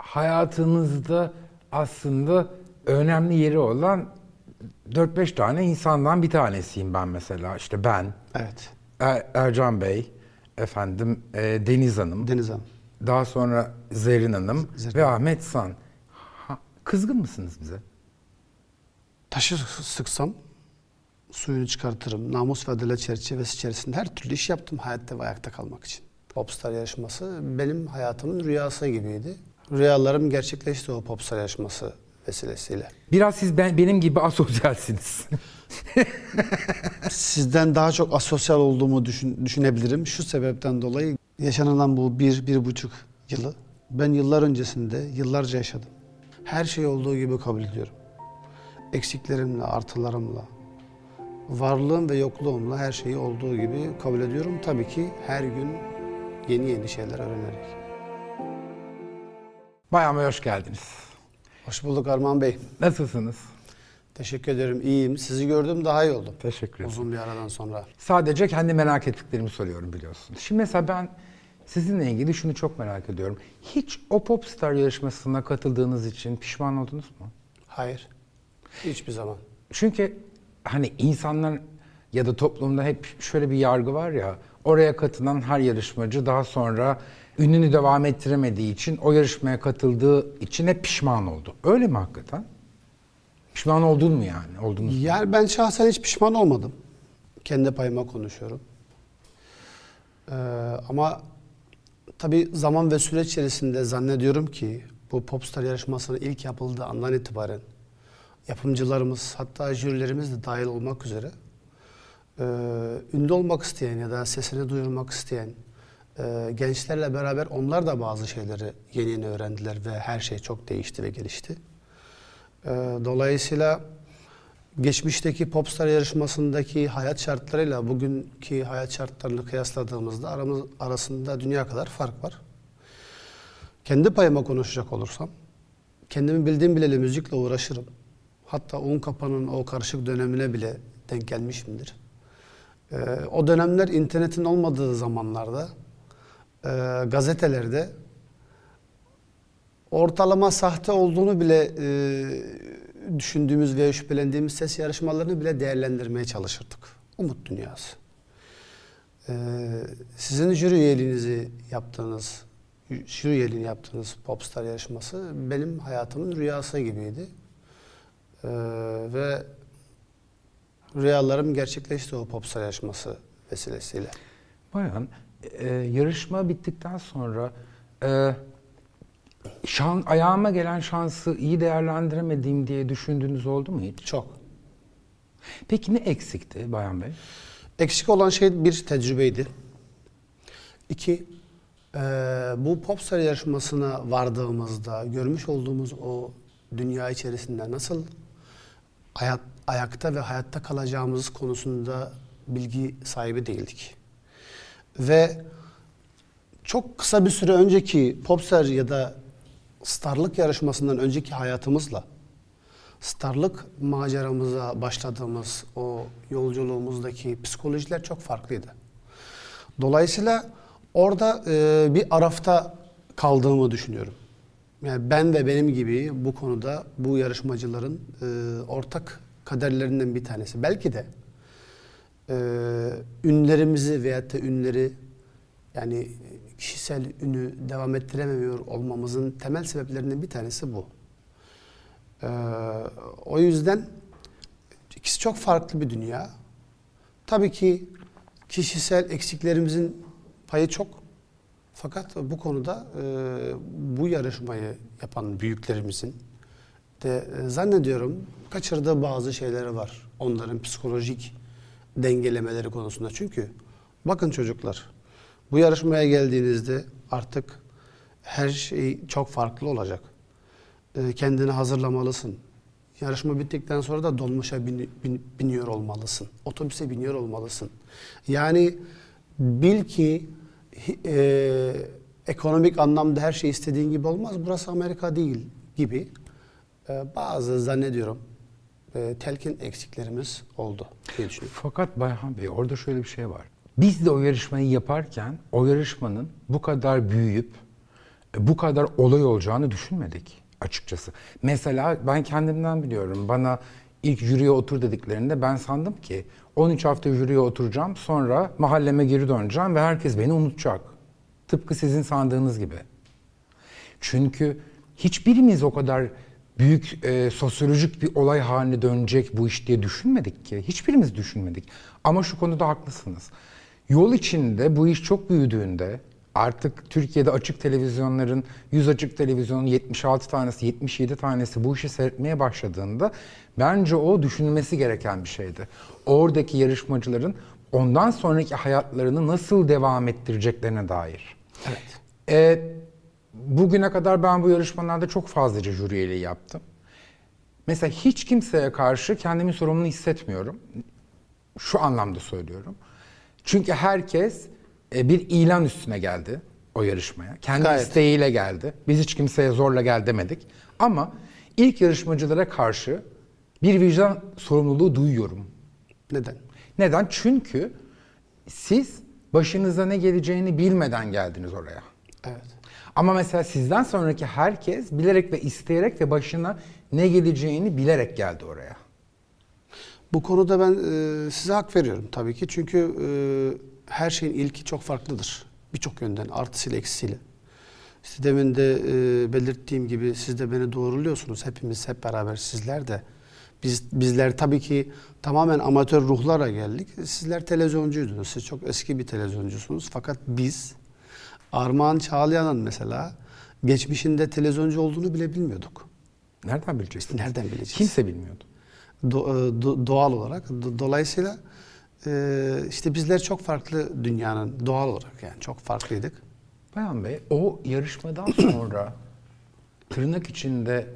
hayatınızda aslında önemli yeri olan 4-5 tane insandan bir tanesiyim ben mesela. İşte ben, Evet. Er- Ercan Bey, efendim e, Deniz Hanım, Deniz Hanım. daha sonra Zerrin Hanım Zerrin. ve Ahmet San. Ha, kızgın mısınız bize? Taşı sıksam suyunu çıkartırım. Namus ve adalet çerçevesi içerisinde her türlü iş yaptım hayatta ve ayakta kalmak için. Popstar yarışması benim hayatımın rüyası gibiydi. Rüyalarım gerçekleşti o Popstar yarışması vesilesiyle. Biraz siz ben, benim gibi asosyalsiniz. Sizden daha çok asosyal olduğumu düşün- düşünebilirim. Şu sebepten dolayı yaşanılan bu bir, bir buçuk yılı ben yıllar öncesinde yıllarca yaşadım. Her şey olduğu gibi kabul ediyorum. Eksiklerimle, artılarımla, varlığım ve yokluğumla her şeyi olduğu gibi kabul ediyorum. Tabii ki her gün yeni yeni şeyler öğrenerek. Bayan Bey hoş geldiniz. Hoş bulduk Arman Bey. Nasılsınız? Teşekkür ederim. İyiyim. Sizi gördüm daha iyi oldum. Teşekkür ederim. Uzun bir aradan sonra. Sadece kendi merak ettiklerimi soruyorum biliyorsunuz. Şimdi mesela ben sizinle ilgili şunu çok merak ediyorum. Hiç o Popstar yarışmasına katıldığınız için pişman oldunuz mu? Hayır. Hiçbir zaman. Çünkü hani insanlar ya da toplumda hep şöyle bir yargı var ya oraya katılan her yarışmacı daha sonra ününü devam ettiremediği için o yarışmaya katıldığı için hep pişman oldu. Öyle mi hakikaten? Pişman oldun mu yani? Oldunuz mu? Yani ben şahsen hiç pişman olmadım. Kendi payıma konuşuyorum. Ee, ama tabii zaman ve süreç içerisinde zannediyorum ki bu Popstar yarışmasının ilk yapıldığı andan itibaren yapımcılarımız hatta jürilerimiz de dahil olmak üzere e, ünlü olmak isteyen ya da sesini duyurmak isteyen e, gençlerle beraber onlar da bazı şeyleri yeni yeni öğrendiler ve her şey çok değişti ve gelişti. Ee, Dolayısıyla geçmişteki Popstar yarışmasındaki hayat şartlarıyla bugünkü hayat şartlarını kıyasladığımızda aramız, arasında dünya kadar fark var. Kendi payıma konuşacak olursam, kendimi bildiğim bileli müzikle uğraşırım. Hatta un kapanın o karışık dönemine bile denk gelmişimdir. Ee, o dönemler internetin olmadığı zamanlarda e, gazetelerde ortalama sahte olduğunu bile e, düşündüğümüz ve şüphelendiğimiz ses yarışmalarını bile değerlendirmeye çalışırdık. Umut dünyası. E, sizin jüri üyeliğinizi yaptığınız, jüri üyeliğini yaptığınız Popstar yarışması benim hayatımın rüyası gibiydi. E, ve rüyalarım gerçekleşti o Popstar yarışması vesilesiyle. Bayan, e, yarışma bittikten sonra e, şan, ayağıma gelen şansı iyi değerlendiremediğim diye düşündüğünüz oldu mu hiç? Çok. Peki ne eksikti Bayan Bey? Eksik olan şey bir tecrübeydi. İki, eee, bu Popstar yarışmasına vardığımızda görmüş olduğumuz o dünya içerisinde nasıl hayat, ayakta ve hayatta kalacağımız konusunda bilgi sahibi değildik. Ve çok kısa bir süre önceki Popstar ya da starlık yarışmasından önceki hayatımızla starlık maceramıza başladığımız o yolculuğumuzdaki psikolojiler çok farklıydı. Dolayısıyla orada e, bir arafta kaldığımı düşünüyorum. Yani ben ve benim gibi bu konuda bu yarışmacıların e, ortak kaderlerinden bir tanesi. Belki de e, ünlerimizi veyahut da ünleri yani kişisel ünü devam ettiremiyor olmamızın temel sebeplerinden bir tanesi bu. Ee, o yüzden ikisi çok farklı bir dünya. Tabii ki kişisel eksiklerimizin payı çok. Fakat bu konuda e, bu yarışmayı yapan büyüklerimizin de e, zannediyorum kaçırdığı bazı şeyleri var. Onların psikolojik dengelemeleri konusunda. Çünkü bakın çocuklar bu yarışmaya geldiğinizde artık her şey çok farklı olacak. E, kendini hazırlamalısın. Yarışma bittikten sonra da dolmuşa bin- bin- biniyor olmalısın. Otobüse biniyor olmalısın. Yani bil ki e, ekonomik anlamda her şey istediğin gibi olmaz. Burası Amerika değil gibi e, bazı zannediyorum e, telkin eksiklerimiz oldu diye düşünüyorum. Fakat Bayhan Bey orada şöyle bir şey var. Biz de o yarışmayı yaparken o yarışmanın bu kadar büyüyüp e, bu kadar olay olacağını düşünmedik açıkçası. Mesela ben kendimden biliyorum. Bana ilk jüriye otur dediklerinde ben sandım ki 13 hafta jüriye oturacağım sonra mahalleme geri döneceğim ve herkes beni unutacak. Tıpkı sizin sandığınız gibi. Çünkü hiçbirimiz o kadar büyük e, sosyolojik bir olay haline dönecek bu iş diye düşünmedik ki. Hiçbirimiz düşünmedik. Ama şu konuda haklısınız. Yol içinde bu iş çok büyüdüğünde artık Türkiye'de açık televizyonların 100 açık televizyonun 76 tanesi 77 tanesi bu işi seyretmeye başladığında bence o düşünülmesi gereken bir şeydi. Oradaki yarışmacıların ondan sonraki hayatlarını nasıl devam ettireceklerine dair. Evet. E, bugüne kadar ben bu yarışmalarda çok fazlaca jüri üyeliği yaptım. Mesela hiç kimseye karşı kendimi sorumlu hissetmiyorum. Şu anlamda söylüyorum. Çünkü herkes e, bir ilan üstüne geldi o yarışmaya. Kendi Gayet. isteğiyle geldi. Biz hiç kimseye zorla gel demedik. Ama ilk yarışmacılara karşı bir vicdan sorumluluğu duyuyorum. Neden? Neden? Çünkü siz başınıza ne geleceğini bilmeden geldiniz oraya. Evet. Ama mesela sizden sonraki herkes bilerek ve isteyerek ve başına ne geleceğini bilerek geldi oraya. Bu konuda ben e, size hak veriyorum tabii ki. Çünkü e, her şeyin ilki çok farklıdır. Birçok yönden artısıyla eksisiyle. İşte demin de e, belirttiğim gibi siz de beni doğruluyorsunuz. Hepimiz hep beraber sizler de. Biz bizler tabii ki tamamen amatör ruhlara geldik. Sizler televizyoncuydunuz. Siz çok eski bir televizyoncusunuz. Fakat biz Armağan Çağlayan'ın mesela geçmişinde televizyoncu olduğunu bile bilmiyorduk. Nereden bileceksiniz? Nereden bileceğiz? Kimse bilmiyordu. Do- e, do- doğal olarak. Do- dolayısıyla e, işte bizler çok farklı dünyanın doğal olarak yani çok farklıydık. Bayan Bey, o yarışmadan sonra tırnak içinde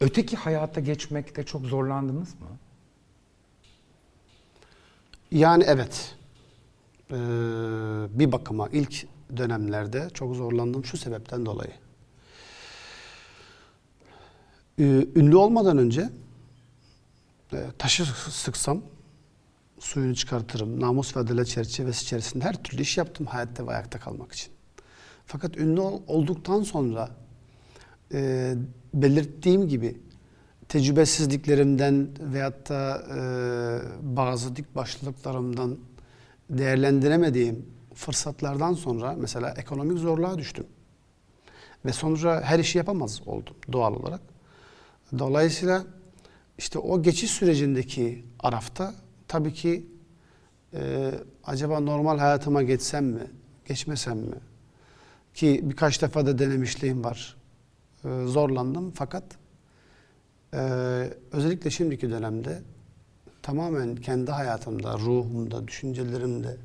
öteki hayata geçmekte çok zorlandınız mı? Yani evet. Ee, bir bakıma ilk dönemlerde çok zorlandım şu sebepten dolayı. Ee, ünlü olmadan önce e, taşı sıksam suyunu çıkartırım. Namus ve adalet çerçevesi içerisinde her türlü iş yaptım hayatta ve ayakta kalmak için. Fakat ünlü ol- olduktan sonra e, belirttiğim gibi tecrübesizliklerimden veyahut da e, bazı dik başlılıklarımdan değerlendiremediğim fırsatlardan sonra mesela ekonomik zorluğa düştüm. Ve sonra her işi yapamaz oldum doğal olarak. Dolayısıyla işte o geçiş sürecindeki arafta tabii ki e, acaba normal hayatıma geçsem mi, geçmesem mi? Ki birkaç defa da denemişliğim var. E, zorlandım fakat e, özellikle şimdiki dönemde tamamen kendi hayatımda, ruhumda, düşüncelerimde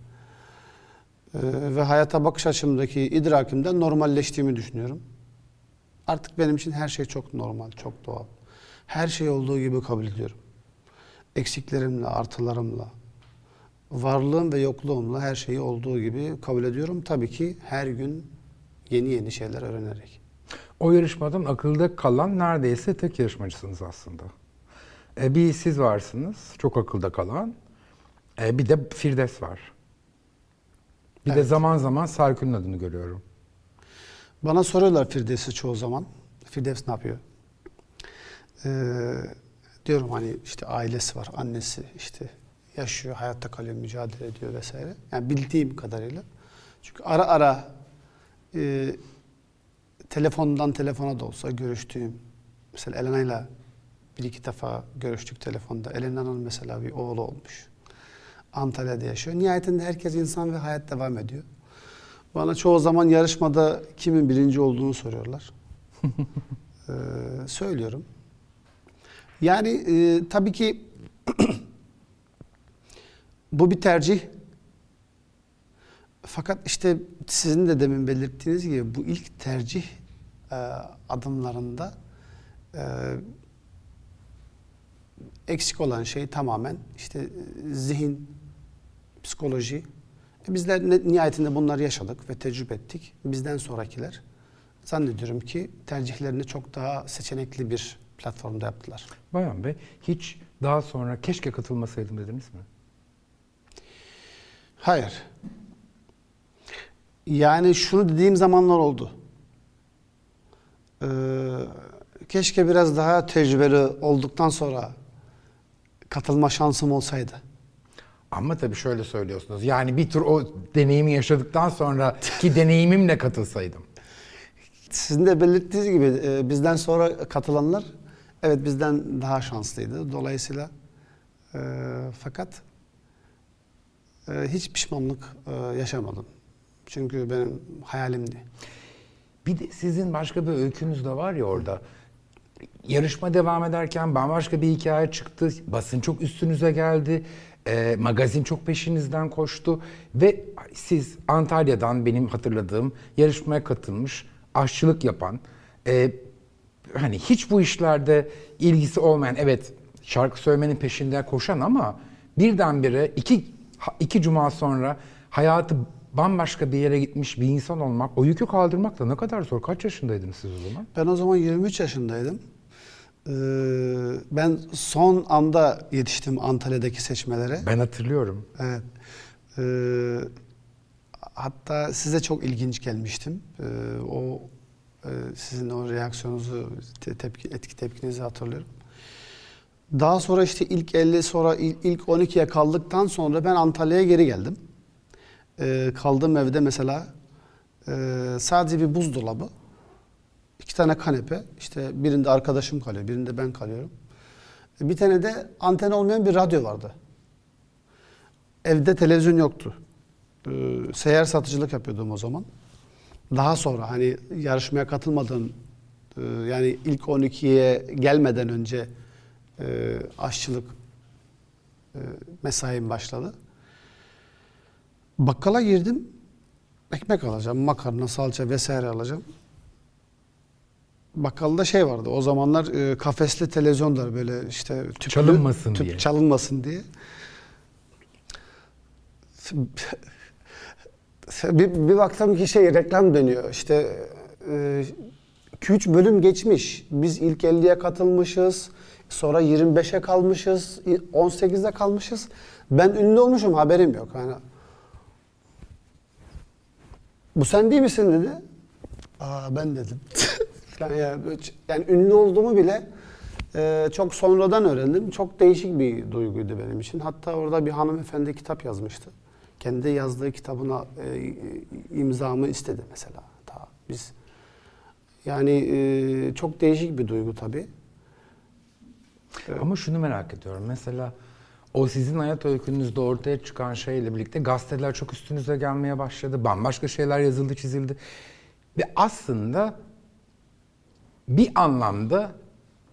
e, ve hayata bakış açımdaki idrakimde normalleştiğimi düşünüyorum. Artık benim için her şey çok normal, çok doğal. Her şey olduğu gibi kabul ediyorum. Eksiklerimle, artılarımla, varlığım ve yokluğumla her şeyi olduğu gibi kabul ediyorum. Tabii ki her gün yeni yeni şeyler öğrenerek. O yarışmadan akılda kalan neredeyse tek yarışmacısınız aslında. E, bir siz varsınız, çok akılda kalan. E, bir de Firdevs var. Bir de Evet. zaman zaman Serkül'ün adını görüyorum. Bana soruyorlar Firdevs'i çoğu zaman. Firdevs ne yapıyor? Ee, diyorum hani işte ailesi var, annesi işte yaşıyor, hayatta kalıyor, mücadele ediyor vesaire. Yani bildiğim kadarıyla. Çünkü ara ara e, telefondan telefona da olsa görüştüğüm, mesela Elena'yla bir iki defa görüştük telefonda. Elena'nın mesela bir oğlu olmuş. Antalya'da yaşıyor. Nihayetinde herkes insan ve hayat devam ediyor. Bana çoğu zaman yarışmada kimin birinci olduğunu soruyorlar. ee, söylüyorum. Yani e, tabii ki bu bir tercih. Fakat işte sizin de demin belirttiğiniz gibi bu ilk tercih e, adımlarında e, eksik olan şey tamamen işte e, zihin, psikoloji. E bizler nihayetinde bunları yaşadık ve tecrübe ettik. Bizden sonrakiler zannediyorum ki tercihlerini çok daha seçenekli bir platformda yaptılar. Bayan Bey, hiç daha sonra keşke katılmasaydım dediniz mi? Hayır. Yani şunu dediğim zamanlar oldu. Ee, keşke biraz daha tecrübeli olduktan sonra katılma şansım olsaydı. Ama tabii şöyle söylüyorsunuz. Yani bir tur o deneyimi yaşadıktan sonra ki deneyimimle katılsaydım. Sizin de belirttiğiniz gibi e, bizden sonra katılanlar evet bizden daha şanslıydı. Dolayısıyla e, fakat e, hiç pişmanlık e, yaşamadım. Çünkü benim hayalimdi. Bir de sizin başka bir öykünüz de var ya orada. Yarışma devam ederken bambaşka bir hikaye çıktı. Basın çok üstünüze geldi. Ee, magazin çok peşinizden koştu. Ve siz Antalya'dan benim hatırladığım yarışmaya katılmış, aşçılık yapan, e, hani hiç bu işlerde ilgisi olmayan, evet şarkı söylemenin peşinde koşan ama birdenbire iki, iki cuma sonra hayatı bambaşka bir yere gitmiş bir insan olmak, o yükü kaldırmak da ne kadar zor. Kaç yaşındaydınız siz o zaman? Ben o zaman 23 yaşındaydım. Ee, ben son anda yetiştim Antalya'daki seçmelere. Ben hatırlıyorum. Evet. Ee, hatta size çok ilginç gelmiştim. Ee, o sizin o reaksiyonunuzu, te- tepki, etki tepkinizi hatırlıyorum. Daha sonra işte ilk 50 sonra il- ilk 12'ye kaldıktan sonra ben Antalya'ya geri geldim. Ee, kaldığım evde mesela e, sadece bir buzdolabı, iki tane kanepe, işte birinde arkadaşım kalıyor, birinde ben kalıyorum. Bir tane de anten olmayan bir radyo vardı. Evde televizyon yoktu. Ee, seyyar satıcılık yapıyordum o zaman. Daha sonra hani yarışmaya katılmadan e, yani ilk 12'ye gelmeden önce e, aşçılık e, mesaim başladı. Bakkala girdim. Ekmek alacağım, makarna, salça vesaire alacağım. Bakkalda şey vardı. O zamanlar e, kafesli televizyonlar böyle işte tüplü, Çalınmasın tüp diye. çalınmasın diye. Bir, bir baktım ki şey reklam dönüyor. İşte 2-3 bölüm geçmiş. Biz ilk 50'ye katılmışız. Sonra 25'e kalmışız. 18'de kalmışız. Ben ünlü olmuşum haberim yok. Yani bu sen değil misin dedi. Aa ben dedim. yani, yani, yani ünlü olduğumu bile e, çok sonradan öğrendim. Çok değişik bir duyguydu benim için. Hatta orada bir hanımefendi kitap yazmıştı. Kendi yazdığı kitabına e, imzamı istedi mesela. Daha biz yani e, çok değişik bir duygu tabii. Ama şunu merak ediyorum. Mesela o sizin hayat öykünüzde ortaya çıkan şeyle birlikte gazeteler çok üstünüze gelmeye başladı. Bambaşka şeyler yazıldı, çizildi. Ve aslında bir anlamda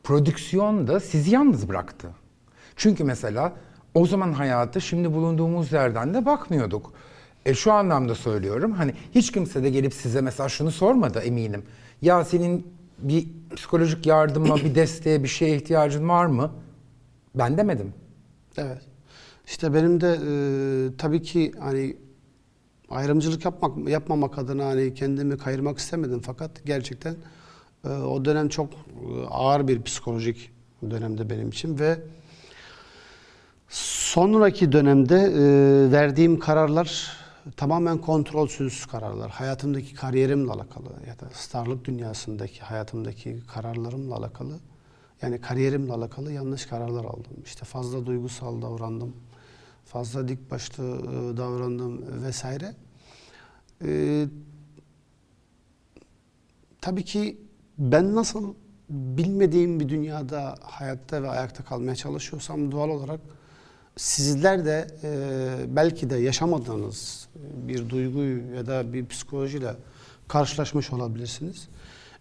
prodüksiyon da sizi yalnız bıraktı. Çünkü mesela o zaman hayatı şimdi bulunduğumuz yerden de bakmıyorduk. E şu anlamda söylüyorum hani hiç kimse de gelip size mesela şunu sormadı eminim. Ya senin bir psikolojik yardıma, bir desteğe, bir şeye ihtiyacın var mı? Ben demedim. Evet. İşte benim de e, tabii ki hani ayrımcılık yapmak yapmamak adına hani kendimi kayırmak istemedim fakat gerçekten e, o dönem çok e, ağır bir psikolojik dönemde benim için ve sonraki dönemde e, verdiğim kararlar tamamen kontrolsüz kararlar. Hayatımdaki kariyerimle alakalı ya da starlık dünyasındaki hayatımdaki kararlarımla alakalı. Yani kariyerimle alakalı yanlış kararlar aldım. İşte fazla duygusal davrandım. Fazla dik başlı e, davrandım vesaire. Ee, tabii ki ben nasıl bilmediğim bir dünyada hayatta ve ayakta kalmaya çalışıyorsam doğal olarak sizler de e, belki de yaşamadığınız bir duyguyu ya da bir psikolojiyle karşılaşmış olabilirsiniz.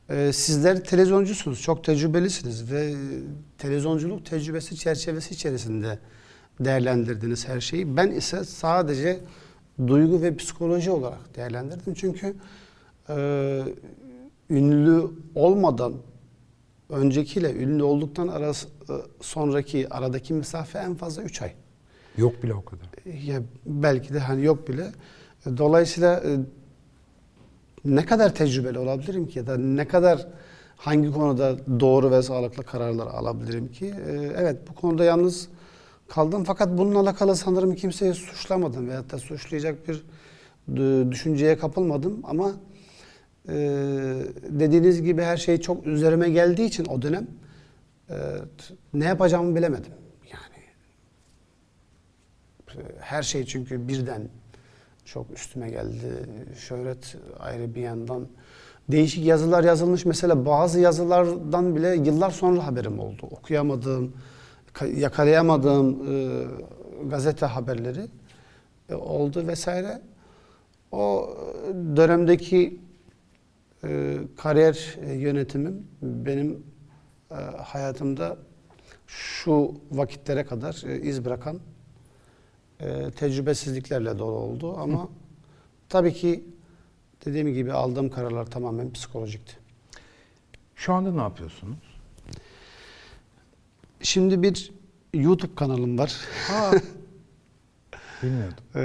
E, sizler televizyoncusunuz, çok tecrübelisiniz ve televizyonculuk tecrübesi çerçevesi içerisinde değerlendirdiniz her şeyi. Ben ise sadece duygu ve psikoloji olarak değerlendirdim. Çünkü e, ünlü olmadan öncekiyle ünlü olduktan arası, e, sonraki aradaki mesafe en fazla 3 ay. Yok bile o kadar. Ya belki de hani yok bile. Dolayısıyla e, ne kadar tecrübeli olabilirim ki ya da ne kadar hangi konuda doğru ve sağlıklı kararlar alabilirim ki? E, Evet bu konuda yalnız kaldım fakat bununla alakalı sanırım kimseyi suçlamadım veyahut da suçlayacak bir e, düşünceye kapılmadım ama dediğiniz gibi her şey çok üzerime geldiği için o dönem ne yapacağımı bilemedim. Her şey çünkü birden çok üstüme geldi. Şöhret ayrı bir yandan. Değişik yazılar yazılmış. Mesela bazı yazılardan bile yıllar sonra haberim oldu. Okuyamadığım, ka- yakalayamadığım e, gazete haberleri e, oldu vesaire. O dönemdeki e, kariyer e, yönetimim benim e, hayatımda şu vakitlere kadar e, iz bırakan e, tecrübesizliklerle dolu oldu ama tabii ki dediğim gibi aldığım kararlar tamamen psikolojikti. Şu anda ne yapıyorsunuz? Şimdi bir YouTube kanalım var. Ha. Bilmiyordum. Ee,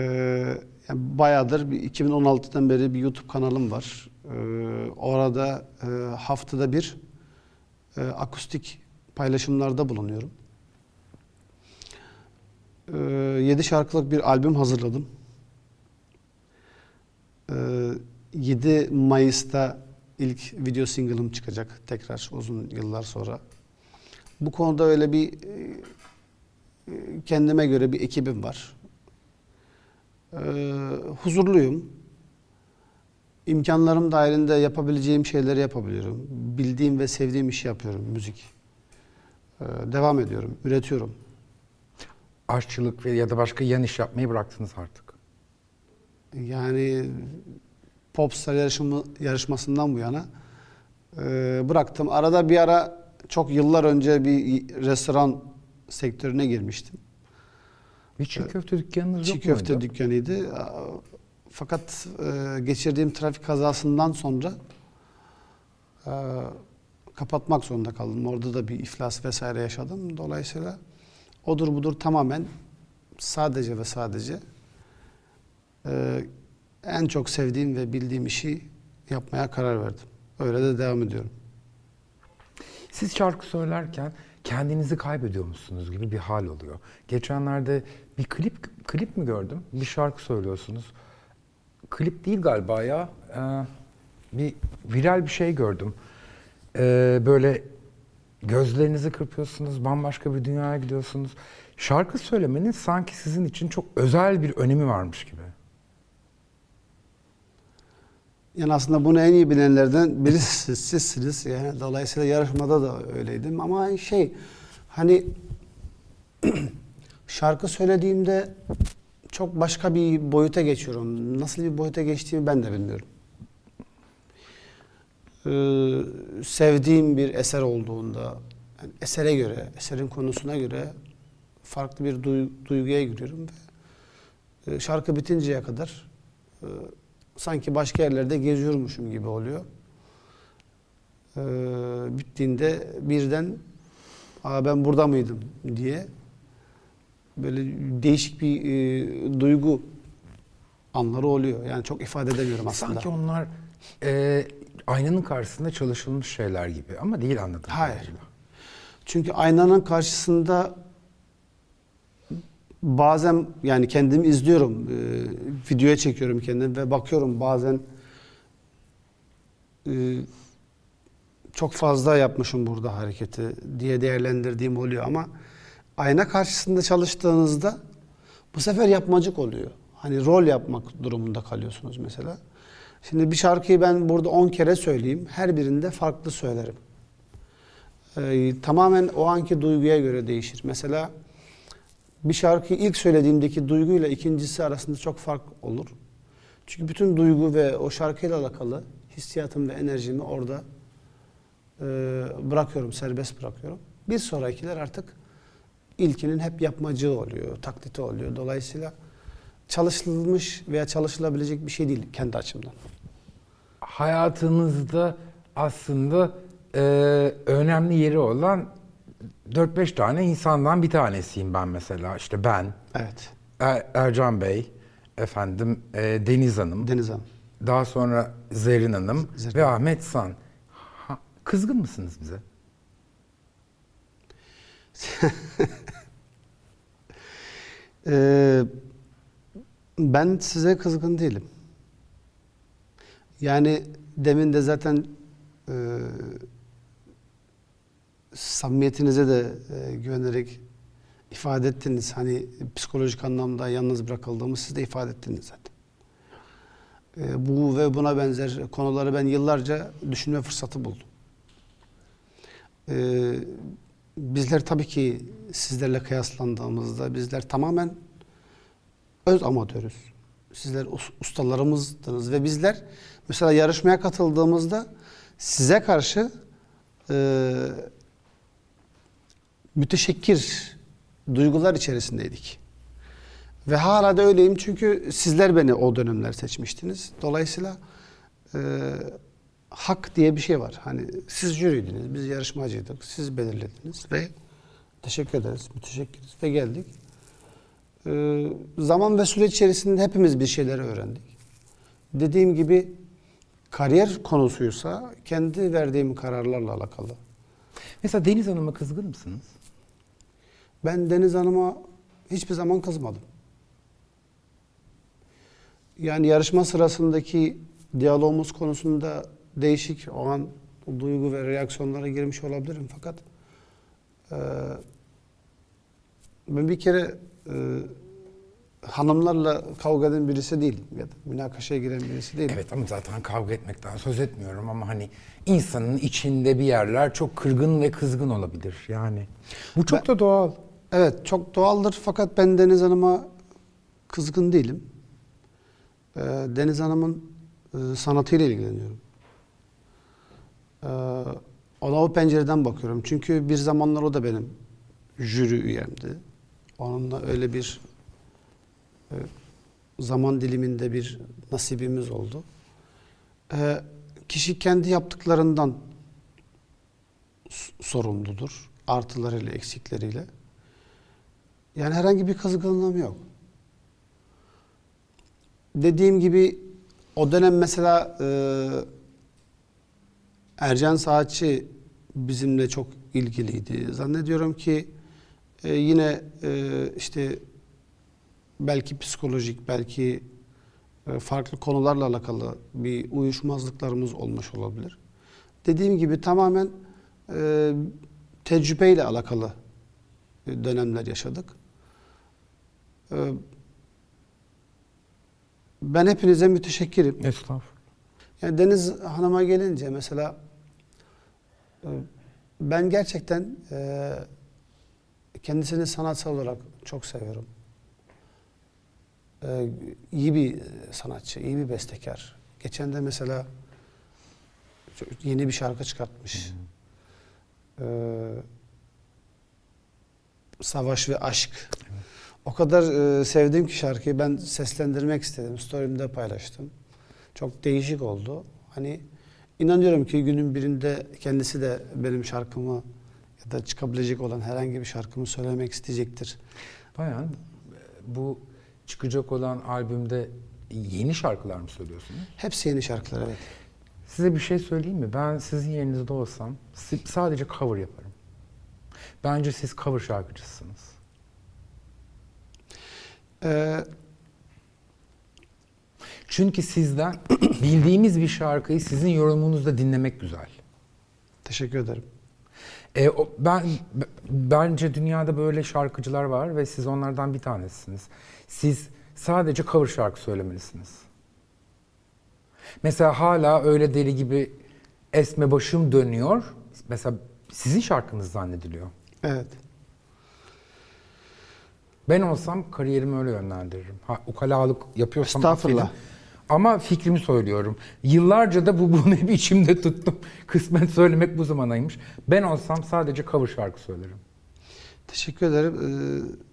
yani bayağıdır bir 2016'dan beri bir YouTube kanalım var. Ee, orada e, haftada bir e, akustik paylaşımlarda bulunuyorum. Ee, 7 şarkılık bir albüm hazırladım. Ee, 7 Mayıs'ta ilk video single'ım çıkacak tekrar uzun yıllar sonra. Bu konuda öyle bir e, e, kendime göre bir ekibim var. Ee, huzurluyum. İmkanlarım dahilinde yapabileceğim şeyleri yapabiliyorum. Bildiğim ve sevdiğim işi yapıyorum, müzik. Ee, devam ediyorum, üretiyorum. Aşçılık ya da başka yan iş yapmayı bıraktınız artık. Yani Popstar yarışımı, yarışmasından bu yana e, bıraktım. Arada bir ara çok yıllar önce bir restoran sektörüne girmiştim. Bir çiğ köfte dükkanınız Çiğ yok köfte muydu? dükkanıydı. Aa, Fakat e, geçirdiğim trafik kazasından sonra e, kapatmak zorunda kaldım. Orada da bir iflas vesaire yaşadım. Dolayısıyla odur budur tamamen sadece ve sadece e, en çok sevdiğim ve bildiğim işi yapmaya karar verdim. Öyle de devam ediyorum. Siz şarkı söylerken kendinizi kaybediyor musunuz gibi bir hal oluyor. Geçenlerde bir klip klip mi gördüm? Bir şarkı söylüyorsunuz. Klip değil galiba ya. Ee, bir viral bir şey gördüm. Ee, böyle gözlerinizi kırpıyorsunuz, bambaşka bir dünyaya gidiyorsunuz. Şarkı söylemenin sanki sizin için çok özel bir önemi varmış gibi. Yani aslında bunu en iyi bilenlerden birisi sizsiniz. Yani dolayısıyla yarışmada da öyleydim. Ama şey hani şarkı söylediğimde çok başka bir boyuta geçiyorum. Nasıl bir boyuta geçtiğimi ben de bilmiyorum. Ee, sevdiğim bir eser olduğunda yani esere göre, eserin konusuna göre farklı bir duy- duyguya giriyorum ve e, şarkı bitinceye kadar e, sanki başka yerlerde geziyormuşum gibi oluyor. Ee, bittiğinde birden Aa, ben burada mıydım diye böyle değişik bir e, duygu anları oluyor. Yani çok ifade edemiyorum aslında. Sanki onlar e, aynanın karşısında çalışılmış şeyler gibi ama değil anladığım Hayır. kadarıyla. Çünkü aynanın karşısında bazen yani kendimi izliyorum, e, videoya çekiyorum kendimi ve bakıyorum bazen e, çok fazla yapmışım burada hareketi diye değerlendirdiğim oluyor ama ayna karşısında çalıştığınızda bu sefer yapmacık oluyor. Hani rol yapmak durumunda kalıyorsunuz mesela. Şimdi bir şarkıyı ben burada 10 kere söyleyeyim. Her birinde farklı söylerim. Ee, tamamen o anki duyguya göre değişir. Mesela bir şarkıyı ilk söylediğimdeki duyguyla ikincisi arasında çok fark olur. Çünkü bütün duygu ve o şarkıyla alakalı hissiyatım ve enerjimi orada e, bırakıyorum, serbest bırakıyorum. Bir sonrakiler artık ilkinin hep yapmacığı oluyor, taklidi oluyor. Dolayısıyla çalışılmış veya çalışılabilecek bir şey değil kendi açımdan. Hayatınızda aslında e, önemli yeri olan 4-5 tane insandan bir tanesiyim ben mesela. İşte ben, Evet. Er- Ercan Bey, efendim e, Deniz Hanım, Deniz Hanım. daha sonra Zerrin Hanım Zerrin. ve Ahmet San. Ha, kızgın mısınız bize? Ee, ben size kızgın değilim. Yani demin de zaten e, samimiyetinize de e, güvenerek ifade ettiniz. Hani psikolojik anlamda yalnız bırakıldığımı siz de ifade ettiniz zaten. E, bu ve buna benzer konuları ben yıllarca düşünme fırsatı buldum. E, bizler tabii ki sizlerle kıyaslandığımızda bizler tamamen öz amatörüz. Sizler us- ustalarımızdınız ve bizler mesela yarışmaya katıldığımızda size karşı e, müteşekkir duygular içerisindeydik. Ve hala da öyleyim çünkü sizler beni o dönemler seçmiştiniz. Dolayısıyla e, hak diye bir şey var. Hani siz jüriydiniz, biz yarışmacıydık, siz belirlediniz ve teşekkür ederiz, müteşekkiriz ve geldik. E, zaman ve süreç içerisinde hepimiz bir şeyler öğrendik. Dediğim gibi kariyer konusuysa kendi verdiğim kararlarla alakalı. Mesela Deniz Hanım'a kızgın mısınız? Ben Deniz Hanım'a hiçbir zaman kızmadım. Yani yarışma sırasındaki diyalogumuz konusunda değişik o an duygu ve reaksiyonlara girmiş olabilirim fakat e, ben bir kere e, hanımlarla kavga eden birisi değilim ya da münakaşaya giren birisi değilim. Evet ama zaten kavga etmekten söz etmiyorum ama hani insanın içinde bir yerler çok kırgın ve kızgın olabilir yani. Bu çok da doğal. Evet çok doğaldır fakat ben Deniz Hanım'a kızgın değilim. Ee, Deniz Hanım'ın e, sanatıyla ilgileniyorum. Ee, ona o pencereden bakıyorum. Çünkü bir zamanlar o da benim jüri üyemdi. Onunla öyle bir zaman diliminde bir nasibimiz oldu. Ee, kişi kendi yaptıklarından sorumludur. Artılarıyla, eksikleriyle. Yani herhangi bir kızgınlığım yok. Dediğim gibi o dönem mesela e, Ercan Saatçi bizimle çok ilgiliydi. Zannediyorum ki e, yine e, işte belki psikolojik, belki e, farklı konularla alakalı bir uyuşmazlıklarımız olmuş olabilir. Dediğim gibi tamamen e, tecrübeyle alakalı e, dönemler yaşadık. E, ben hepinize müteşekkirim. Estağfurullah. Yani Deniz Hanım'a gelince mesela e, ben gerçekten e, kendisini sanatsal olarak çok seviyorum. E, iyi bir sanatçı, iyi bir bestekar. Geçen de mesela yeni bir şarkı çıkartmış. E, Savaş ve Aşk. O kadar e, sevdim ki şarkıyı ben seslendirmek istedim. Story'imde paylaştım. Çok değişik oldu. Hani inanıyorum ki günün birinde kendisi de benim şarkımı ya da çıkabilecek olan herhangi bir şarkımı söylemek isteyecektir. Bayan bu çıkacak olan albümde yeni şarkılar mı söylüyorsunuz? Hepsi yeni şarkılar evet. Size bir şey söyleyeyim mi? Ben sizin yerinizde olsam sadece cover yaparım. Bence siz cover şarkıcısınız. Ee, Çünkü sizden bildiğimiz bir şarkıyı sizin yorumunuzda dinlemek güzel. teşekkür ederim. E, o, ben bence dünyada böyle şarkıcılar var ve siz onlardan bir tanesiniz. Siz sadece cover şarkı söylemelisiniz. Mesela hala öyle deli gibi esme başım dönüyor. Mesela sizin şarkınız zannediliyor. Evet. Ben olsam kariyerimi öyle yönlendiririm. Ha, ukalalık yapıyorsam Estağfurullah. affedin. Ama fikrimi söylüyorum. Yıllarca da bu bunu hep içimde tuttum. Kısmen söylemek bu zamanaymış. Ben olsam sadece cover şarkı söylerim. Teşekkür ederim. Ee,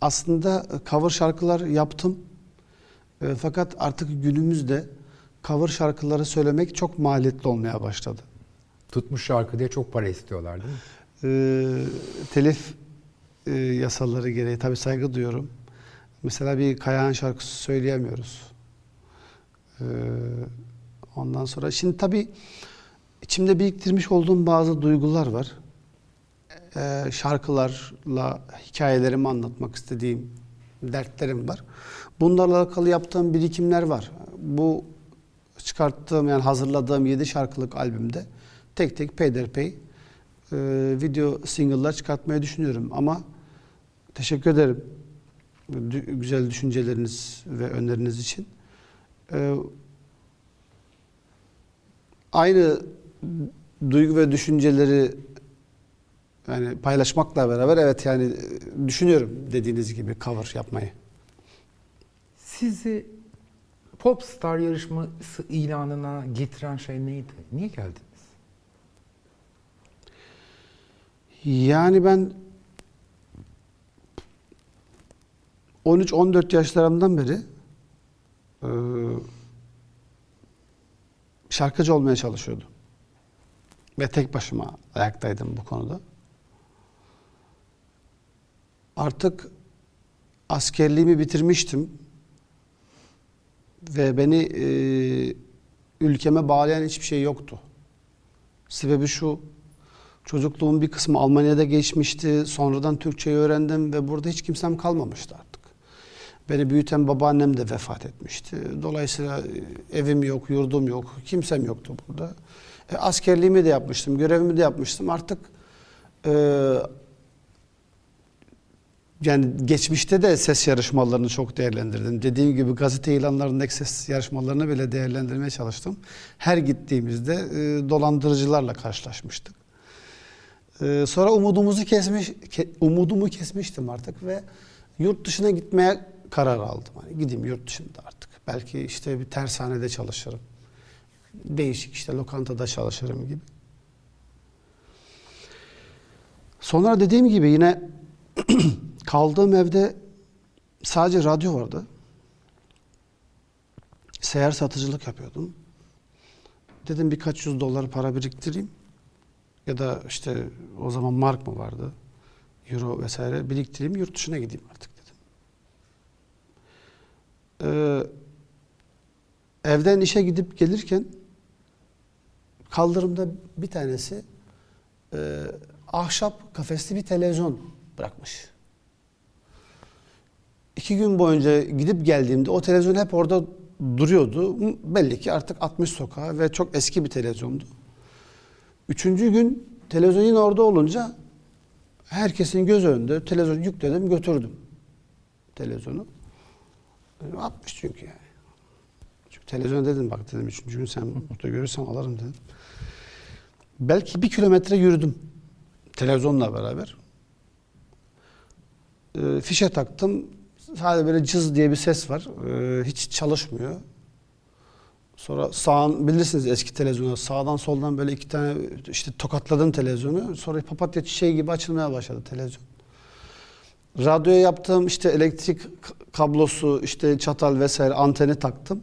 aslında cover şarkılar yaptım. Ee, fakat artık günümüzde cover şarkıları söylemek çok maliyetli olmaya başladı. Tutmuş şarkı diye çok para istiyorlar değil mi? Ee, telif e, yasaları gereği tabii saygı duyuyorum. Mesela bir Kayahan şarkısı söyleyemiyoruz. Ee, ondan sonra şimdi tabii içimde biriktirmiş olduğum bazı duygular var. Ee, şarkılarla hikayelerimi anlatmak istediğim dertlerim var. Bunlarla alakalı yaptığım birikimler var. Bu çıkarttığım yani hazırladığım 7 şarkılık albümde tek tek peyderpey e, video single'lar çıkartmayı düşünüyorum ama teşekkür ederim güzel düşünceleriniz ve öneriniz için. E, aynı duygu ve düşünceleri yani paylaşmakla beraber evet yani e, düşünüyorum dediğiniz gibi cover yapmayı. Sizi Popstar yarışması ilanına getiren şey neydi? Niye geldiniz? Yani ben 13-14 yaşlarımdan beri e, şarkıcı olmaya çalışıyordum. Ve tek başıma ayaktaydım bu konuda. Artık askerliğimi bitirmiştim. Ve beni e, ülkeme bağlayan hiçbir şey yoktu. Sebebi şu, çocukluğum bir kısmı Almanya'da geçmişti. Sonradan Türkçeyi öğrendim ve burada hiç kimsem kalmamıştı artık. Beni büyüten babaannem de vefat etmişti. Dolayısıyla e, evim yok, yurdum yok, kimsem yoktu burada. E, askerliğimi de yapmıştım, görevimi de yapmıştım. Artık e, yani geçmişte de ses yarışmalarını çok değerlendirdim. Dediğim gibi gazete ilanlarındaki ses yarışmalarını bile değerlendirmeye çalıştım. Her gittiğimizde e, dolandırıcılarla karşılaşmıştık. E, sonra umudumuzu kesmiş, ke- umudumu kesmiştim artık ve yurt dışına gitmeye karar aldım. Hani gideyim yurt dışında artık. Belki işte bir tersanede çalışırım. Değişik işte lokantada çalışırım gibi. Sonra dediğim gibi yine kaldığım evde sadece radyo vardı. Seyyar satıcılık yapıyordum. Dedim birkaç yüz dolar para biriktireyim. Ya da işte o zaman mark mı vardı? Euro vesaire biriktireyim yurt dışına gideyim artık dedim. Ee, evden işe gidip gelirken kaldırımda bir tanesi e, ahşap kafesli bir televizyon bırakmış. İki gün boyunca gidip geldiğimde o televizyon hep orada duruyordu. Belli ki artık 60 sokağa ve çok eski bir televizyondu. Üçüncü gün televizyon yine orada olunca herkesin göz önünde televizyon yükledim götürdüm televizyonu. Dedim, 60 çünkü yani. Çünkü televizyon dedim bak dedim üçüncü gün sen burada görürsem alırım dedim. Belki bir kilometre yürüdüm televizyonla beraber. E, fişe taktım. Sadece böyle cız diye bir ses var. E, hiç çalışmıyor. Sonra sağın bilirsiniz eski televizyonu sağdan soldan böyle iki tane işte tokatladım televizyonu. Sonra papatya çiçeği gibi açılmaya başladı televizyon. Radyoya yaptığım işte elektrik kablosu, işte çatal vesaire anteni taktım.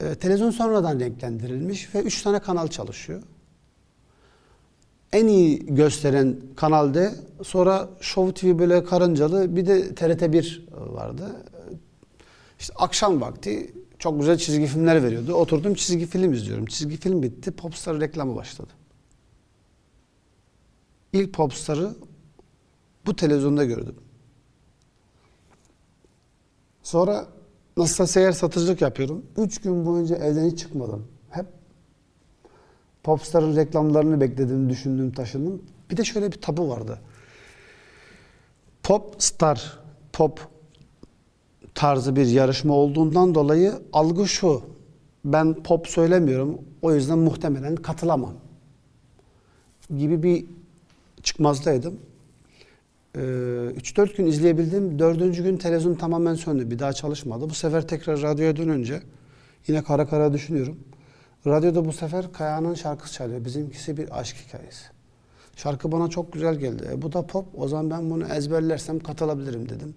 Ee, televizyon sonradan renklendirilmiş ve üç tane kanal çalışıyor. En iyi gösteren kanalda sonra Show TV böyle karıncalı bir de TRT1 vardı. İşte akşam vakti çok güzel çizgi filmler veriyordu. Oturdum çizgi film izliyorum. Çizgi film bitti. Popstar reklamı başladı. İlk Popstar'ı bu televizyonda gördüm. Sonra nasılsa seyyar satıcılık yapıyorum. Üç gün boyunca evden hiç çıkmadım. Popstar'ın reklamlarını bekledim, düşündüm, taşındım. Bir de şöyle bir tabu vardı. Popstar, pop tarzı bir yarışma olduğundan dolayı algı şu. Ben pop söylemiyorum. O yüzden muhtemelen katılamam. Gibi bir çıkmazdaydım. Ee, 3-4 gün izleyebildim. Dördüncü gün televizyon tamamen söndü. Bir daha çalışmadı. Bu sefer tekrar radyoya dönünce yine kara kara düşünüyorum. Radyoda bu sefer Kaya'nın şarkısı çalıyor. Bizimkisi bir aşk hikayesi. Şarkı bana çok güzel geldi. E, bu da pop. O zaman ben bunu ezberlersem katılabilirim dedim.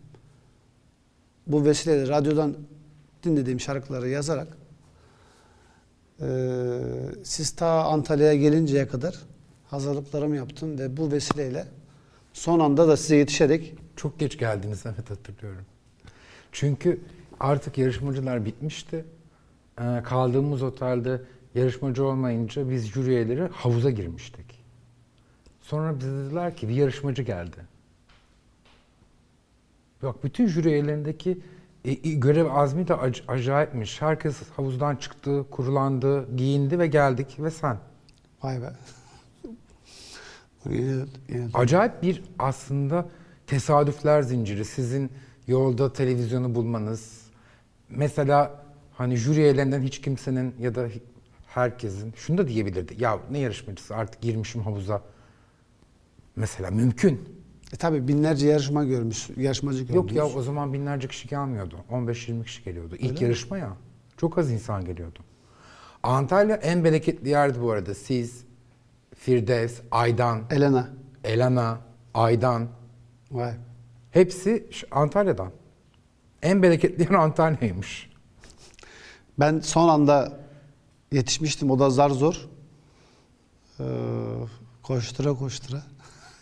Bu vesileyle radyodan dinlediğim şarkıları yazarak e, siz ta Antalya'ya gelinceye kadar hazırlıklarımı yaptım ve bu vesileyle son anda da size yetişerek Çok geç geldiniz evet hatırlıyorum. Çünkü artık yarışmacılar bitmişti. Ee, kaldığımız otelde yarışmacı olmayınca biz jüri üyeleri havuza girmiştik. Sonra bize dediler ki bir yarışmacı geldi. Bak bütün jüri üyelerindeki E, görev azmi de ac- acayipmiş. Herkes havuzdan çıktı, kurulandı, giyindi ve geldik ve sen. Vay be. Yine, yine Acayip bir aslında tesadüfler zinciri. Sizin yolda televizyonu bulmanız. Mesela hani jüri üyelerinden hiç kimsenin ya da herkesin şunu da diyebilirdi. Ya ne yarışmacısı artık girmişim havuza. Mesela mümkün. E tabi binlerce yarışma görmüş, yarışmacı gördünüz. Yok ya o zaman binlerce kişi gelmiyordu. 15-20 kişi geliyordu. İlk yarışma ya. Çok az insan geliyordu. Antalya en bereketli yerdi bu arada. Siz, Firdevs, Aydan, Elena. Elena, Aydan Vay. hepsi Antalya'dan. En bereketli yer Antalya'ymış. Ben son anda yetişmiştim. O da zar zor. Ee, koştura koştura.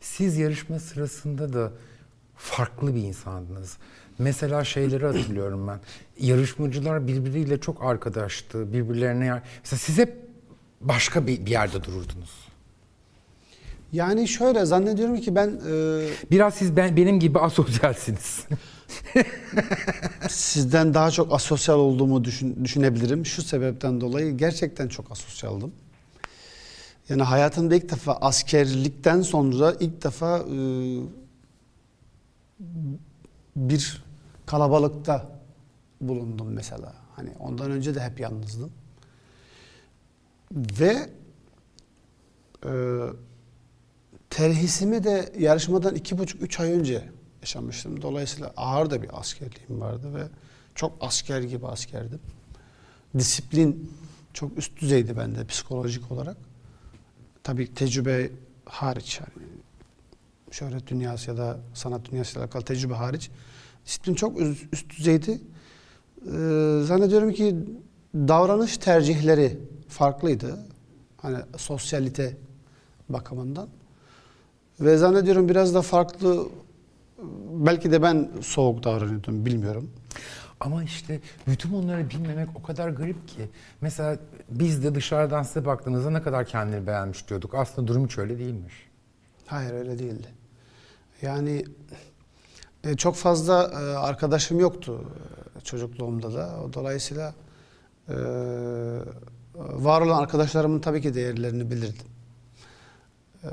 Siz yarışma sırasında da farklı bir insandınız. Mesela şeyleri hatırlıyorum ben. Yarışmacılar birbiriyle çok arkadaştı. Birbirlerine yar... Mesela siz hep başka bir, bir yerde dururdunuz. Yani şöyle zannediyorum ki ben e, Biraz siz ben, benim gibi asosyalsiniz. sizden daha çok asosyal olduğumu düşün- düşünebilirim. Şu sebepten dolayı gerçekten çok asosyaldım. Yani hayatımda ilk defa askerlikten sonra ilk defa e, bir kalabalıkta bulundum mesela. Hani ondan önce de hep yalnızdım. Ve e, terhisimi de yarışmadan iki buçuk üç ay önce yaşamıştım. Dolayısıyla ağır da bir askerliğim vardı ve çok asker gibi askerdim. Disiplin çok üst düzeydi bende psikolojik olarak. Tabii tecrübe hariç yani şöhret dünyası ya da sanat dünyası ile alakalı tecrübe hariç disiplin çok üst, düzeydi. Ee, zannediyorum ki davranış tercihleri farklıydı. Hani sosyalite bakımından. Ve zannediyorum biraz da farklı belki de ben soğuk davranıyordum bilmiyorum. Ama işte bütün bunları bilmemek o kadar garip ki. Mesela biz de dışarıdan size baktığınızda ne kadar kendini beğenmiş diyorduk. Aslında durum hiç öyle değilmiş. Hayır öyle değildi. Yani e, çok fazla e, arkadaşım yoktu e, çocukluğumda da. Dolayısıyla e, var olan arkadaşlarımın tabii ki değerlerini bilirdim. E,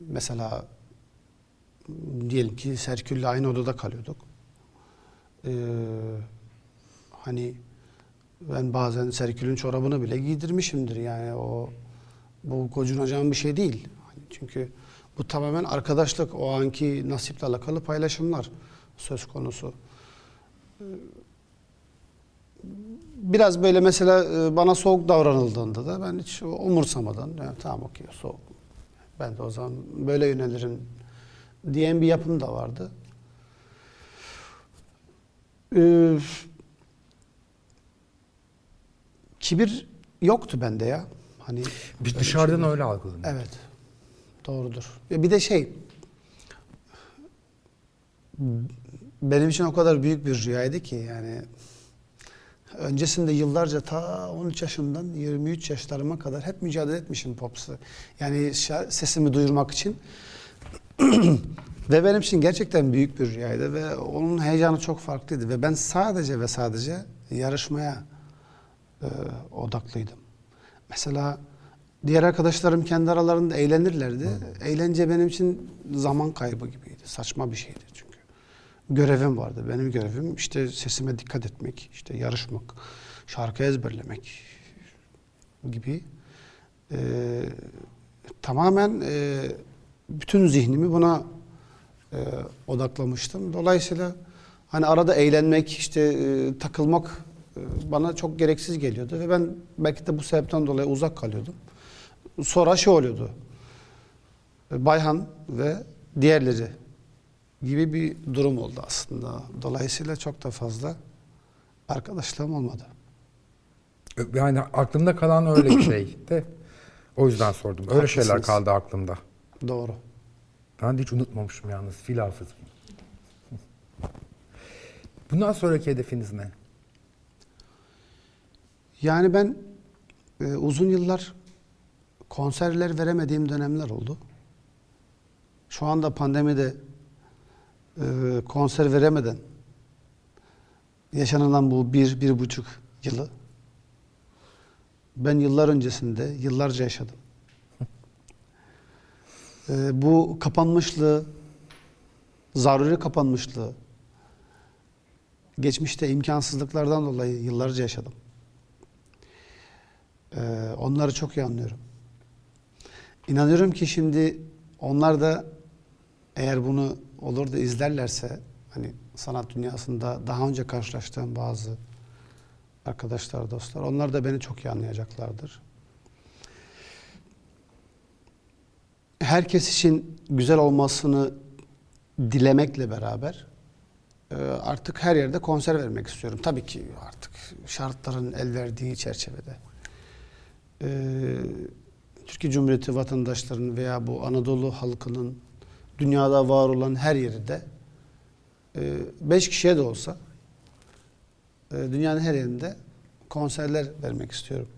mesela diyelim ki Serkül'le aynı odada kalıyorduk. E, hani ben bazen Serkül'ün çorabını bile giydirmişimdir yani o bu gocunacağım bir şey değil. Hani Çünkü bu tamamen arkadaşlık, o anki nasiple alakalı paylaşımlar söz konusu. Ee, Biraz böyle mesela e, bana soğuk davranıldığında da ben hiç umursamadan yani tamam okey soğuk. Ben de o zaman böyle yönelirim diyen bir yapım da vardı. Ee, kibir yoktu bende ya. Hani öyle dışarıdan şeyler- öyle algılanıyor. Evet. Doğrudur. Bir de şey benim için o kadar büyük bir rüyaydı ki yani öncesinde yıllarca ta 13 yaşımdan 23 yaşlarıma kadar hep mücadele etmişim pops'ı. Yani sesimi duyurmak için. Ve benim için gerçekten büyük bir rüyaydı ve onun heyecanı çok farklıydı ve ben sadece ve sadece yarışmaya e, odaklıydım. Mesela diğer arkadaşlarım kendi aralarında eğlenirlerdi. Eğlence benim için zaman kaybı gibiydi. Saçma bir şeydi çünkü. Görevim vardı. Benim görevim işte sesime dikkat etmek, işte yarışmak, şarkı ezberlemek gibi. Ee, tamamen e, bütün zihnimi buna e, odaklamıştım. Dolayısıyla hani arada eğlenmek, işte e, takılmak e, bana çok gereksiz geliyordu ve ben belki de bu sebepten dolayı uzak kalıyordum. Sonra şey oluyordu. e, Bayhan ve diğerleri gibi bir durum oldu aslında. Dolayısıyla çok da fazla arkadaşlığım olmadı. Yani aklımda kalan öyle bir şey de o yüzden sordum. Öyle şeyler Haklısınız. kaldı aklımda. Doğru. Ben de hiç unutmamışım yalnız fil hafızım. Bundan sonraki hedefiniz ne? Yani ben e, uzun yıllar konserler veremediğim dönemler oldu. Şu anda pandemide e, konser veremeden yaşanılan bu bir, bir buçuk yılı ben yıllar öncesinde yıllarca yaşadım. Ee, bu kapanmışlığı, zaruri kapanmışlığı, geçmişte imkansızlıklardan dolayı yıllarca yaşadım. Ee, onları çok iyi anlıyorum. İnanıyorum ki şimdi onlar da eğer bunu olur da izlerlerse hani sanat dünyasında daha önce karşılaştığım bazı arkadaşlar, dostlar onlar da beni çok iyi anlayacaklardır. Herkes için güzel olmasını dilemekle beraber e, artık her yerde konser vermek istiyorum. Tabii ki artık şartların el verdiği çerçevede. Ee, Türkiye Cumhuriyeti vatandaşlarının veya bu Anadolu halkının dünyada var olan her yerinde e, beş kişiye de olsa e, dünyanın her yerinde konserler vermek istiyorum.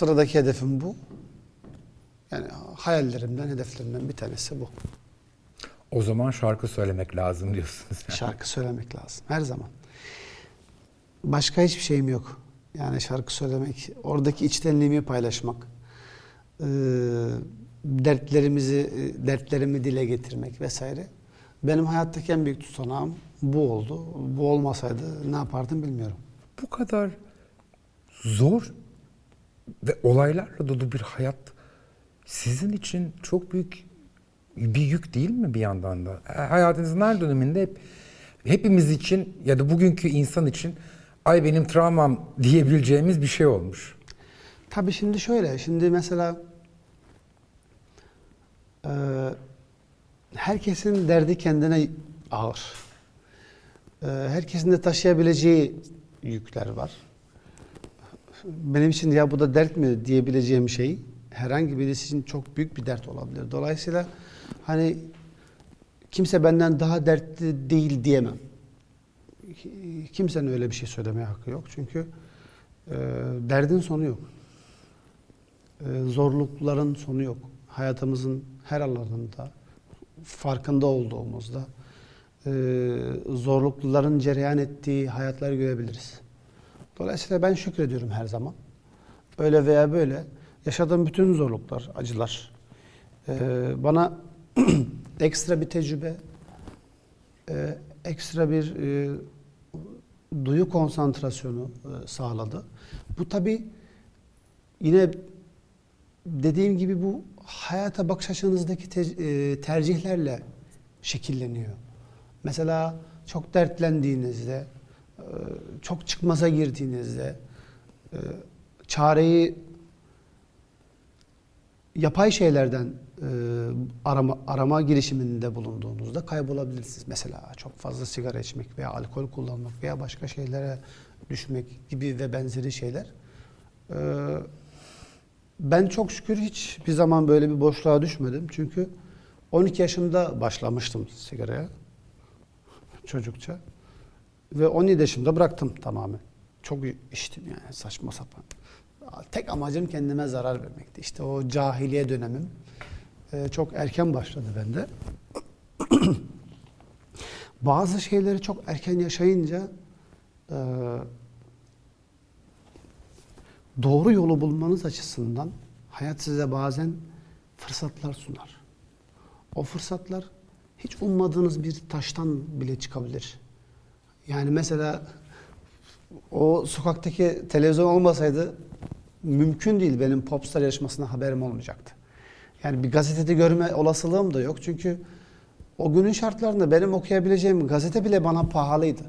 Sıradaki hedefim bu. Yani hayallerimden, hedeflerimden bir tanesi bu. O zaman şarkı söylemek lazım diyorsunuz. Şarkı söylemek lazım her zaman. Başka hiçbir şeyim yok. Yani şarkı söylemek, oradaki içtenliğimi paylaşmak, e, dertlerimizi, dertlerimi dile getirmek vesaire. Benim hayattaki en büyük tutanağım bu oldu. Bu olmasaydı ne yapardım bilmiyorum. Bu kadar zor ve olaylarla dolu bir hayat sizin için çok büyük bir yük değil mi bir yandan da? Hayatınızın her döneminde hep hepimiz için ya da bugünkü insan için ay benim travmam diyebileceğimiz bir şey olmuş. Tabii şimdi şöyle, şimdi mesela e, herkesin derdi kendine ağır. E, herkesin de taşıyabileceği yükler var. Benim için ya bu da dert mi diyebileceğim şey herhangi birisi için çok büyük bir dert olabilir. Dolayısıyla hani kimse benden daha dertli değil diyemem. Kimsenin öyle bir şey söylemeye hakkı yok. Çünkü e, derdin sonu yok. E, zorlukların sonu yok. Hayatımızın her alanında farkında olduğumuzda e, zorlukların cereyan ettiği hayatlar görebiliriz. Dolayısıyla ben şükrediyorum her zaman. Öyle veya böyle yaşadığım bütün zorluklar, acılar e, bana ekstra bir tecrübe, e, ekstra bir e, duyu konsantrasyonu e, sağladı. Bu tabi yine dediğim gibi bu hayata bakış açınızdaki te- e, tercihlerle şekilleniyor. Mesela çok dertlendiğinizde, çok çıkmaza girdiğinizde, e, çareyi yapay şeylerden e, arama, arama girişiminde bulunduğunuzda kaybolabilirsiniz. Mesela çok fazla sigara içmek veya alkol kullanmak veya başka şeylere düşmek gibi ve benzeri şeyler. E, ben çok şükür hiç bir zaman böyle bir boşluğa düşmedim. Çünkü 12 yaşımda başlamıştım sigaraya çocukça. Ve 17 yaşımda bıraktım tamamen. Çok içtim yani saçma sapan. Tek amacım kendime zarar vermekti. İşte o cahiliye dönemim e, çok erken başladı bende. Bazı şeyleri çok erken yaşayınca e, doğru yolu bulmanız açısından hayat size bazen fırsatlar sunar. O fırsatlar hiç ummadığınız bir taştan bile çıkabilir. Yani mesela o sokaktaki televizyon olmasaydı mümkün değil benim popstar yarışmasına haberim olmayacaktı. Yani bir gazetede görme olasılığım da yok. Çünkü o günün şartlarında benim okuyabileceğim gazete bile bana pahalıydı.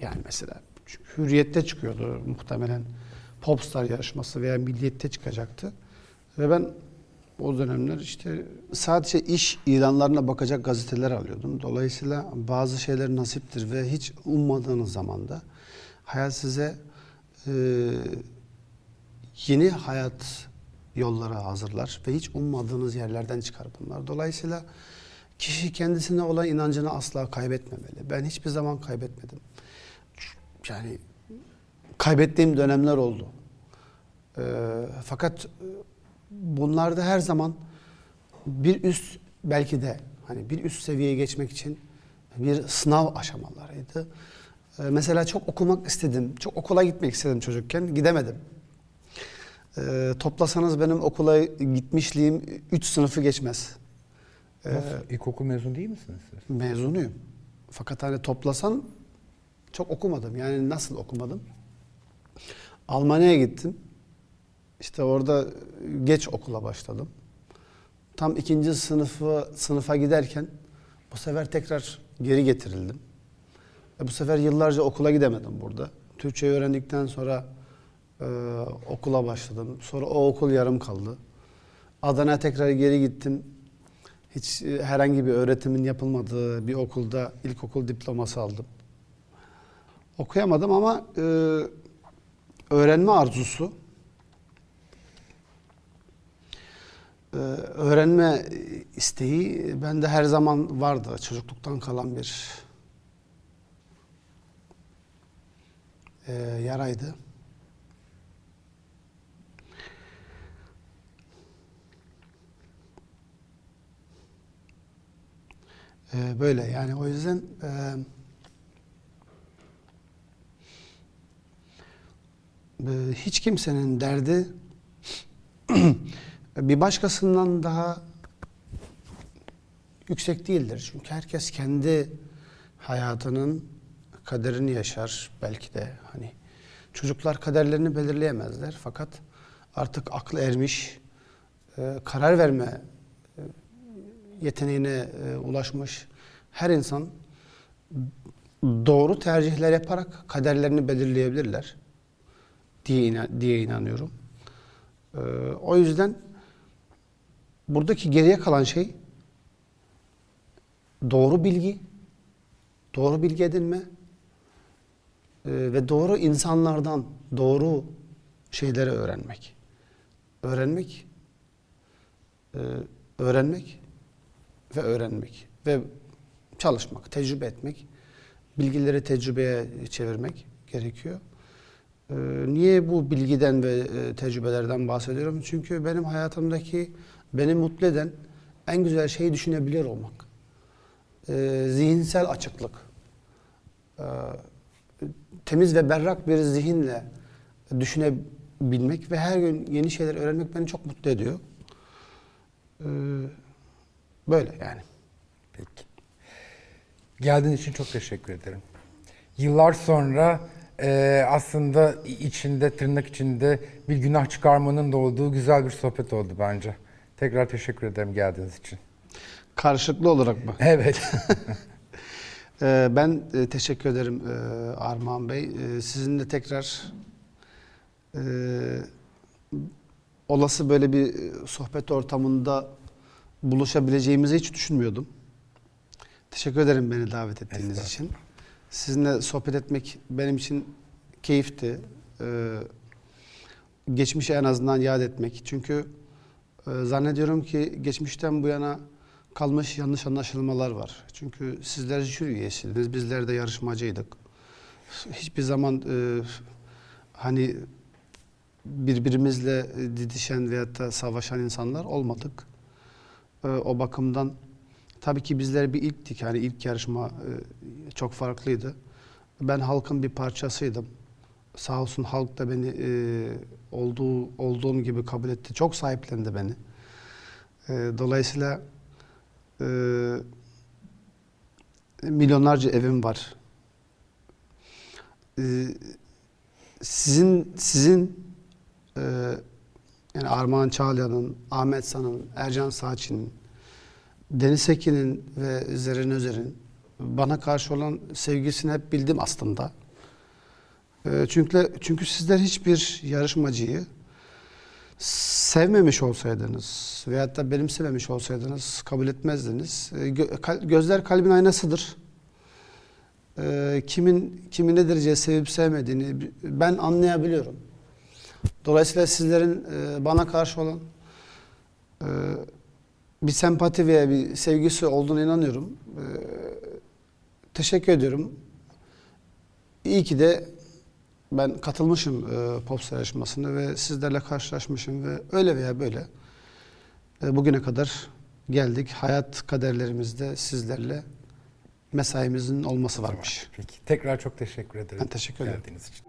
Yani mesela çünkü Hürriyet'te çıkıyordu muhtemelen popstar yarışması veya Milliyet'te çıkacaktı. Ve ben o dönemler işte sadece iş ilanlarına bakacak gazeteler alıyordum. Dolayısıyla bazı şeyler nasiptir ve hiç ummadığınız zamanda hayat size e, yeni hayat yolları hazırlar ve hiç ummadığınız yerlerden çıkar bunlar. Dolayısıyla kişi kendisine olan inancını asla kaybetmemeli. Ben hiçbir zaman kaybetmedim. Yani kaybettiğim dönemler oldu. Ee, fakat bunlarda her zaman bir üst belki de hani bir üst seviyeye geçmek için bir sınav aşamalarıydı. Ee, mesela çok okumak istedim, çok okula gitmek istedim çocukken, gidemedim. Ee, toplasanız benim okula gitmişliğim 3 sınıfı geçmez. Ee, Nasıl? İlkokul mezun değil misiniz siz? mezunuyum. Fakat hani toplasan çok okumadım. Yani nasıl okumadım? Almanya'ya gittim. İşte orada geç okula başladım. Tam ikinci sınıfı sınıfa giderken bu sefer tekrar geri getirildim. Ve bu sefer yıllarca okula gidemedim burada. Türkçe öğrendikten sonra e, okula başladım. Sonra o okul yarım kaldı. Adana'ya tekrar geri gittim. Hiç e, herhangi bir öğretimin yapılmadığı bir okulda ilkokul diploması aldım. Okuyamadım ama e, öğrenme arzusu, öğrenme isteği bende her zaman vardı. Çocukluktan kalan bir e, yaraydı. E, böyle yani o yüzden e, hiç kimsenin derdi bir başkasından daha yüksek değildir. Çünkü herkes kendi hayatının kaderini yaşar belki de hani çocuklar kaderlerini belirleyemezler fakat artık aklı ermiş e, karar verme e, yeteneğine e, ulaşmış her insan doğru tercihler yaparak kaderlerini belirleyebilirler diye inan- diye inanıyorum. O yüzden buradaki geriye kalan şey doğru bilgi, doğru bilgi edinme e, ve doğru insanlardan doğru şeyleri öğrenmek. Öğrenmek, e, öğrenmek ve öğrenmek ve çalışmak, tecrübe etmek, bilgileri tecrübeye çevirmek gerekiyor. Ee, niye bu bilgiden ve e, tecrübelerden bahsediyorum? Çünkü benim hayatımdaki beni mutlu eden en güzel şeyi düşünebiliyor olmak. Ee, zihinsel açıklık. Ee, temiz ve berrak bir zihinle düşünebilmek ve her gün yeni şeyler öğrenmek beni çok mutlu ediyor. Ee, böyle yani. Peki. Geldiğiniz için çok teşekkür ederim. Yıllar sonra e, aslında içinde, tırnak içinde bir günah çıkarmanın da olduğu güzel bir sohbet oldu bence. Tekrar teşekkür ederim geldiğiniz için. Karşılıklı olarak mı? Evet. Ee, Ben e, teşekkür ederim e, Armağan Bey. E, Sizinle tekrar olası böyle bir sohbet ortamında buluşabileceğimizi hiç düşünmüyordum. Teşekkür ederim beni davet ettiğiniz için. Sizinle sohbet etmek benim için keyifti. Ee, Geçmişi en azından yad etmek. Çünkü zannediyorum ki geçmişten bu yana kalmış yanlış anlaşılmalar var. Çünkü sizler jüri üyesiydiniz, bizler de yarışmacıydık. Hiçbir zaman e, hani birbirimizle didişen veyahut da savaşan insanlar olmadık. E, o bakımdan tabii ki bizler bir ilktik. Yani ilk yarışma e, çok farklıydı. Ben halkın bir parçasıydım. Sağ olsun halk da beni e, olduğu olduğum gibi kabul etti. Çok sahiplendi beni. E, dolayısıyla e, milyonlarca evim var. E, sizin sizin e, yani Armağan Çağlayan'ın, Ahmet San'ın, Ercan Saçin'in, Deniz Sekin'in ve Zerrin Özer'in bana karşı olan sevgisini hep bildim aslında. E, çünkü çünkü sizler hiçbir yarışmacıyı sevmemiş olsaydınız veyahut da benimsememiş olsaydınız kabul etmezdiniz. E, kal- gözler kalbin aynasıdır. E, kimin kimi ne derece sevip sevmediğini ben anlayabiliyorum. Dolayısıyla sizlerin e, bana karşı olan e, bir sempati veya bir sevgisi olduğuna inanıyorum. Teşekkür ediyorum. İyi ki de ben katılmışım e, Pops yarışmasına ve sizlerle karşılaşmışım ve öyle veya böyle e, bugüne kadar geldik. Hayat kaderlerimizde sizlerle mesaimizin olması varmış. Peki. Tekrar çok teşekkür ederim. Ben teşekkür ederim. Geldiğiniz için.